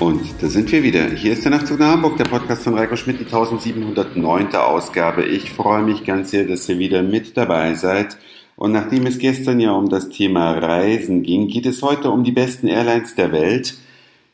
Und da sind wir wieder. Hier ist der Nachtzug nach Hamburg, der Podcast von Reiko Schmidt, die 1709. Ausgabe. Ich freue mich ganz sehr, dass ihr wieder mit dabei seid. Und nachdem es gestern ja um das Thema Reisen ging, geht es heute um die besten Airlines der Welt.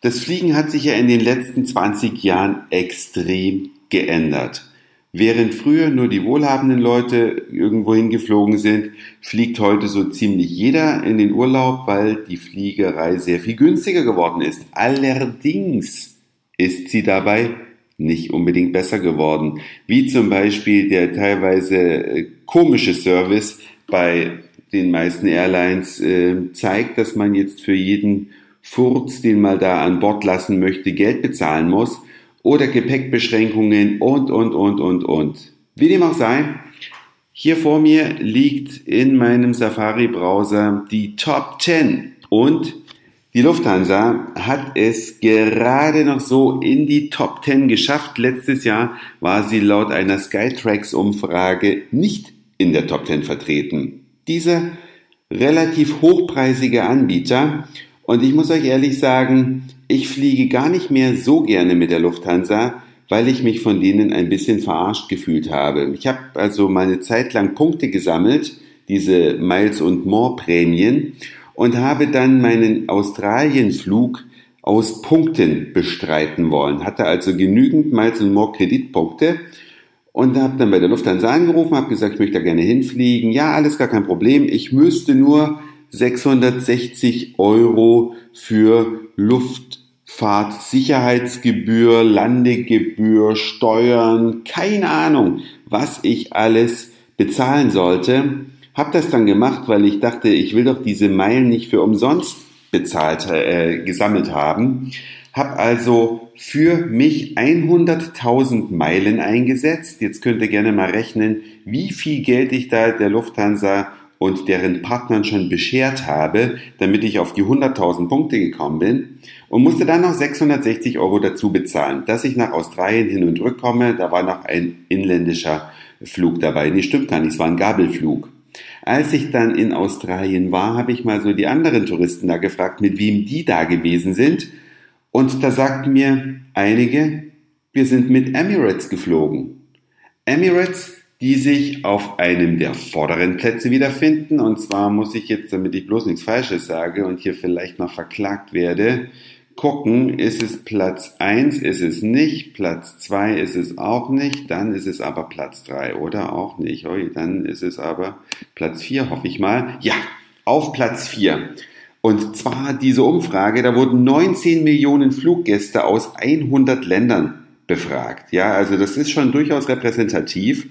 Das Fliegen hat sich ja in den letzten 20 Jahren extrem geändert. Während früher nur die wohlhabenden Leute irgendwo hingeflogen sind, fliegt heute so ziemlich jeder in den Urlaub, weil die Fliegerei sehr viel günstiger geworden ist. Allerdings ist sie dabei nicht unbedingt besser geworden. Wie zum Beispiel der teilweise äh, komische Service bei den meisten Airlines äh, zeigt, dass man jetzt für jeden Furz, den man da an Bord lassen möchte, Geld bezahlen muss oder Gepäckbeschränkungen und, und, und, und, und. Wie dem auch sei, hier vor mir liegt in meinem Safari-Browser die Top 10 und die Lufthansa hat es gerade noch so in die Top 10 geschafft. Letztes Jahr war sie laut einer Skytrax-Umfrage nicht in der Top 10 vertreten. Dieser relativ hochpreisige Anbieter und ich muss euch ehrlich sagen, ich fliege gar nicht mehr so gerne mit der Lufthansa, weil ich mich von denen ein bisschen verarscht gefühlt habe. Ich habe also meine Zeit lang Punkte gesammelt, diese Miles und More Prämien, und habe dann meinen Australienflug aus Punkten bestreiten wollen. Hatte also genügend Miles und More Kreditpunkte und habe dann bei der Lufthansa angerufen, habe gesagt, ich möchte da gerne hinfliegen. Ja, alles gar kein Problem. Ich müsste nur 660 Euro für Luftfahrtsicherheitsgebühr, Landegebühr, Steuern, keine Ahnung, was ich alles bezahlen sollte. Hab das dann gemacht, weil ich dachte, ich will doch diese Meilen nicht für umsonst bezahlt, äh, gesammelt haben. Hab also für mich 100.000 Meilen eingesetzt. Jetzt könnt ihr gerne mal rechnen, wie viel Geld ich da der Lufthansa und deren Partnern schon beschert habe, damit ich auf die 100.000 Punkte gekommen bin und musste dann noch 660 Euro dazu bezahlen, dass ich nach Australien hin und zurück komme. Da war noch ein inländischer Flug dabei. Nee, stimmt gar nicht, es war ein Gabelflug. Als ich dann in Australien war, habe ich mal so die anderen Touristen da gefragt, mit wem die da gewesen sind. Und da sagten mir einige, wir sind mit Emirates geflogen. Emirates die sich auf einem der vorderen Plätze wiederfinden. Und zwar muss ich jetzt, damit ich bloß nichts Falsches sage und hier vielleicht noch verklagt werde, gucken, ist es Platz 1, ist es nicht, Platz 2 ist es auch nicht, dann ist es aber Platz 3 oder auch nicht. Ui, dann ist es aber Platz 4, hoffe ich mal. Ja, auf Platz 4. Und zwar diese Umfrage, da wurden 19 Millionen Fluggäste aus 100 Ländern befragt. Ja, also das ist schon durchaus repräsentativ.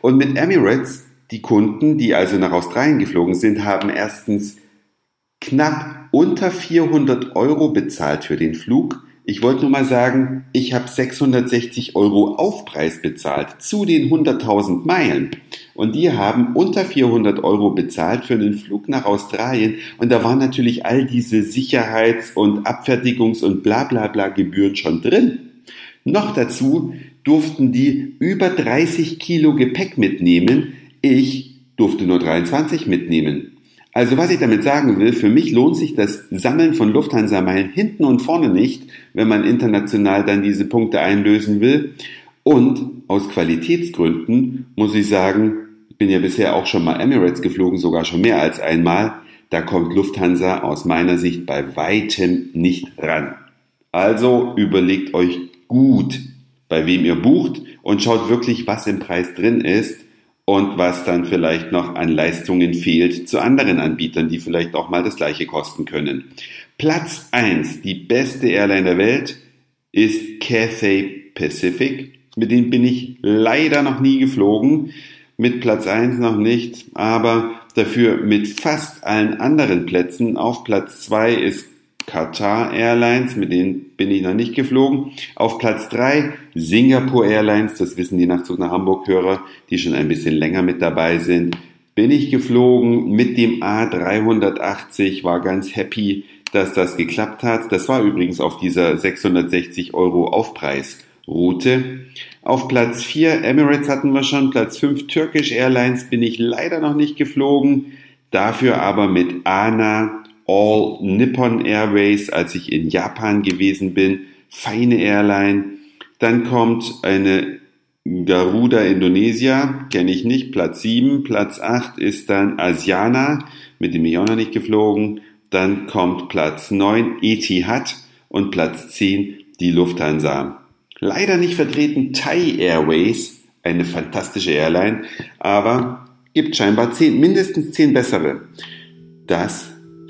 Und mit Emirates, die Kunden, die also nach Australien geflogen sind, haben erstens knapp unter 400 Euro bezahlt für den Flug. Ich wollte nur mal sagen, ich habe 660 Euro Aufpreis bezahlt zu den 100.000 Meilen. Und die haben unter 400 Euro bezahlt für einen Flug nach Australien. Und da waren natürlich all diese Sicherheits- und Abfertigungs- und bla bla bla Gebühren schon drin. Noch dazu durften die über 30 Kilo Gepäck mitnehmen. Ich durfte nur 23 mitnehmen. Also was ich damit sagen will, für mich lohnt sich das Sammeln von Lufthansa-Meilen hinten und vorne nicht, wenn man international dann diese Punkte einlösen will. Und aus Qualitätsgründen muss ich sagen, ich bin ja bisher auch schon mal Emirates geflogen, sogar schon mehr als einmal. Da kommt Lufthansa aus meiner Sicht bei weitem nicht ran. Also überlegt euch gut, bei wem ihr bucht und schaut wirklich, was im Preis drin ist und was dann vielleicht noch an Leistungen fehlt zu anderen Anbietern, die vielleicht auch mal das gleiche kosten können. Platz 1, die beste Airline der Welt, ist Cathay Pacific. Mit denen bin ich leider noch nie geflogen. Mit Platz 1 noch nicht, aber dafür mit fast allen anderen Plätzen. Auf Platz 2 ist Qatar Airlines, mit denen bin ich noch nicht geflogen. Auf Platz 3 Singapore Airlines, das wissen die Nachtzug nach Hamburg-Hörer, die schon ein bisschen länger mit dabei sind. Bin ich geflogen mit dem A380, war ganz happy, dass das geklappt hat. Das war übrigens auf dieser 660 Euro Aufpreisroute. Auf Platz 4 Emirates hatten wir schon, Platz 5 Turkish Airlines bin ich leider noch nicht geflogen. Dafür aber mit ANA All Nippon Airways, als ich in Japan gewesen bin, feine Airline. Dann kommt eine Garuda Indonesia, kenne ich nicht, Platz 7. Platz 8 ist dann Asiana, mit dem ich auch noch nicht geflogen. Dann kommt Platz 9 Etihad und Platz 10 die Lufthansa. Leider nicht vertreten Thai Airways, eine fantastische Airline, aber gibt scheinbar 10, mindestens 10 bessere. Das